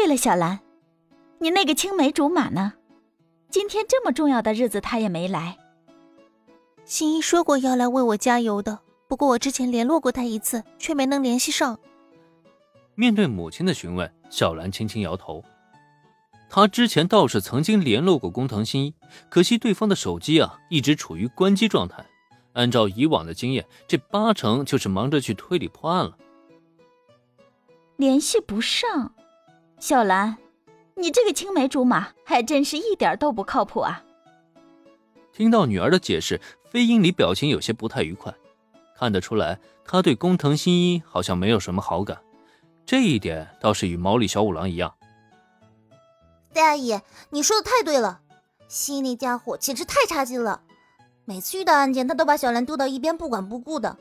对了，小兰，你那个青梅竹马呢？今天这么重要的日子，他也没来。新一说过要来为我加油的，不过我之前联络过他一次，却没能联系上。面对母亲的询问，小兰轻轻摇头。他之前倒是曾经联络过工藤新一，可惜对方的手机啊一直处于关机状态。按照以往的经验，这八成就是忙着去推理破案了。联系不上，小兰，你这个青梅竹马还真是一点都不靠谱啊！听到女儿的解释，飞鹰里表情有些不太愉快，看得出来他对工藤新一好像没有什么好感。这一点倒是与毛利小五郎一样。戴阿姨，你说的太对了，新一那家伙简直太差劲了，每次遇到案件，他都把小兰丢到一边不管不顾的。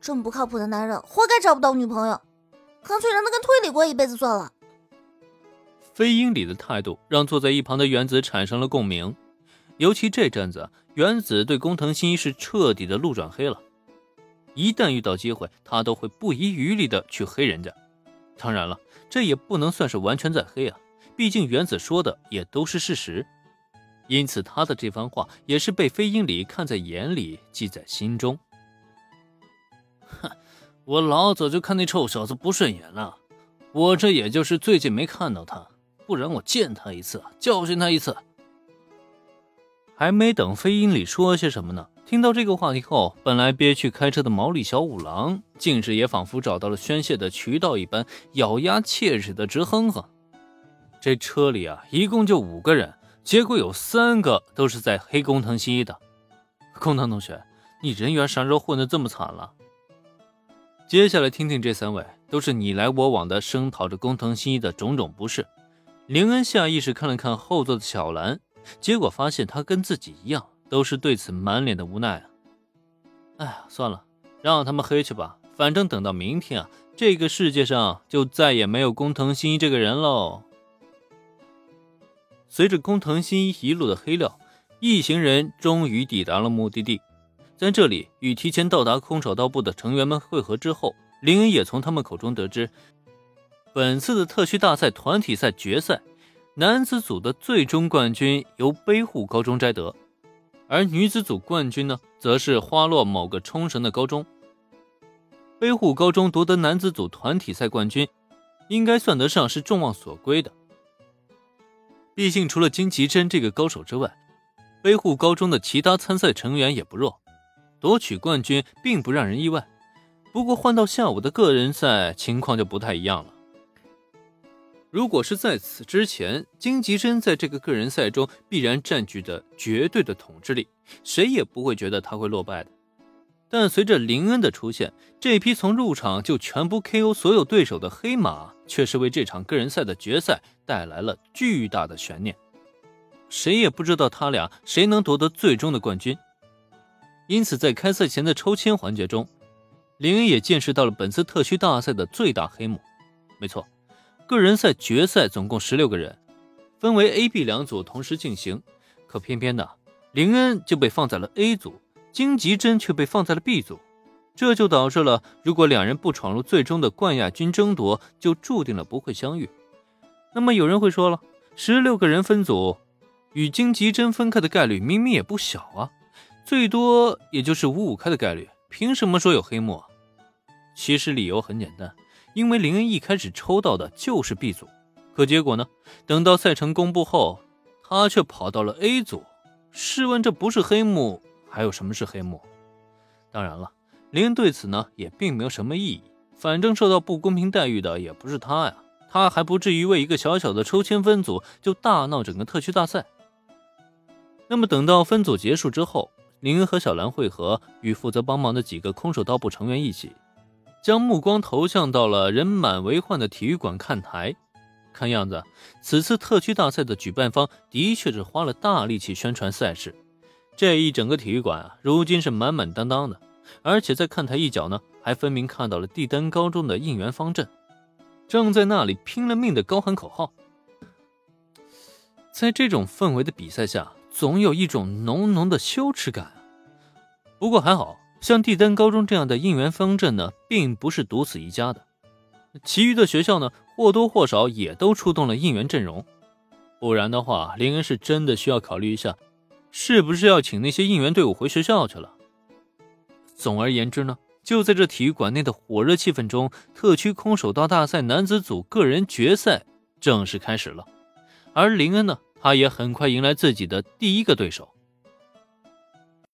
这么不靠谱的男人，活该找不到女朋友，干脆让他跟推理过一辈子算了。飞鹰里的态度让坐在一旁的原子产生了共鸣，尤其这阵子，原子对工藤新一是彻底的路转黑了，一旦遇到机会，他都会不遗余力的去黑人家。当然了，这也不能算是完全在黑啊。毕竟原子说的也都是事实，因此他的这番话也是被飞鹰里看在眼里，记在心中。哼，我老早就看那臭小子不顺眼了，我这也就是最近没看到他，不然我见他一次，教训他一次。还没等飞鹰里说些什么呢，听到这个话题后，本来憋屈开车的毛利小五郎，竟是也仿佛找到了宣泄的渠道一般，咬牙切齿的直哼哼。这车里啊，一共就五个人，结果有三个都是在黑工藤新一的。工藤同学，你人缘啥时候混得这么惨了？接下来听听这三位都是你来我往的声讨着工藤新一的种种不是。林恩下意识看了看后座的小兰，结果发现她跟自己一样，都是对此满脸的无奈啊。哎呀，算了，让他们黑去吧，反正等到明天啊，这个世界上就再也没有工藤新一这个人喽。随着工藤新一一路的黑料，一行人终于抵达了目的地。在这里与提前到达空手道部的成员们会合之后，林恩也从他们口中得知，本次的特区大赛团体赛决赛，男子组的最终冠军由北户高中摘得，而女子组冠军呢，则是花落某个冲绳的高中。北户高中夺得男子组团体赛冠军，应该算得上是众望所归的。毕竟，除了金吉珍这个高手之外，北户高中的其他参赛成员也不弱，夺取冠军并不让人意外。不过，换到下午的个人赛，情况就不太一样了。如果是在此之前，金吉珍在这个个人赛中必然占据着绝对的统治力，谁也不会觉得他会落败的。但随着林恩的出现，这匹从入场就全部 KO 所有对手的黑马，却是为这场个人赛的决赛带来了巨大的悬念。谁也不知道他俩谁能夺得最终的冠军。因此，在开赛前的抽签环节中，林恩也见识到了本次特区大赛的最大黑幕。没错，个人赛决赛总共十六个人，分为 A、B 两组同时进行，可偏偏呢林恩就被放在了 A 组。荆棘针却被放在了 B 组，这就导致了，如果两人不闯入最终的冠亚军争夺，就注定了不会相遇。那么有人会说了，十六个人分组，与荆棘针分开的概率明明也不小啊，最多也就是五五开的概率，凭什么说有黑幕啊？其实理由很简单，因为林恩一开始抽到的就是 B 组，可结果呢，等到赛程公布后，他却跑到了 A 组。试问这不是黑幕？还有什么是黑幕？当然了，林恩对此呢也并没有什么异议。反正受到不公平待遇的也不是他呀，他还不至于为一个小小的抽签分组就大闹整个特区大赛。那么等到分组结束之后，林恩和小兰会合，与负责帮忙的几个空手道部成员一起，将目光投向到了人满为患的体育馆看台。看样子，此次特区大赛的举办方的确是花了大力气宣传赛事。这一整个体育馆啊，如今是满满当当的，而且在看台一角呢，还分明看到了帝丹高中的应援方阵，正在那里拼了命的高喊口号。在这种氛围的比赛下，总有一种浓浓的羞耻感。不过还好像帝丹高中这样的应援方阵呢，并不是独此一家的，其余的学校呢，或多或少也都出动了应援阵容。不然的话，林恩是真的需要考虑一下，是不是要请那些应援队伍回学校去了。总而言之呢，就在这体育馆内的火热气氛中，特区空手道大赛男子组个人决赛正式开始了。而林恩呢，他也很快迎来自己的第一个对手。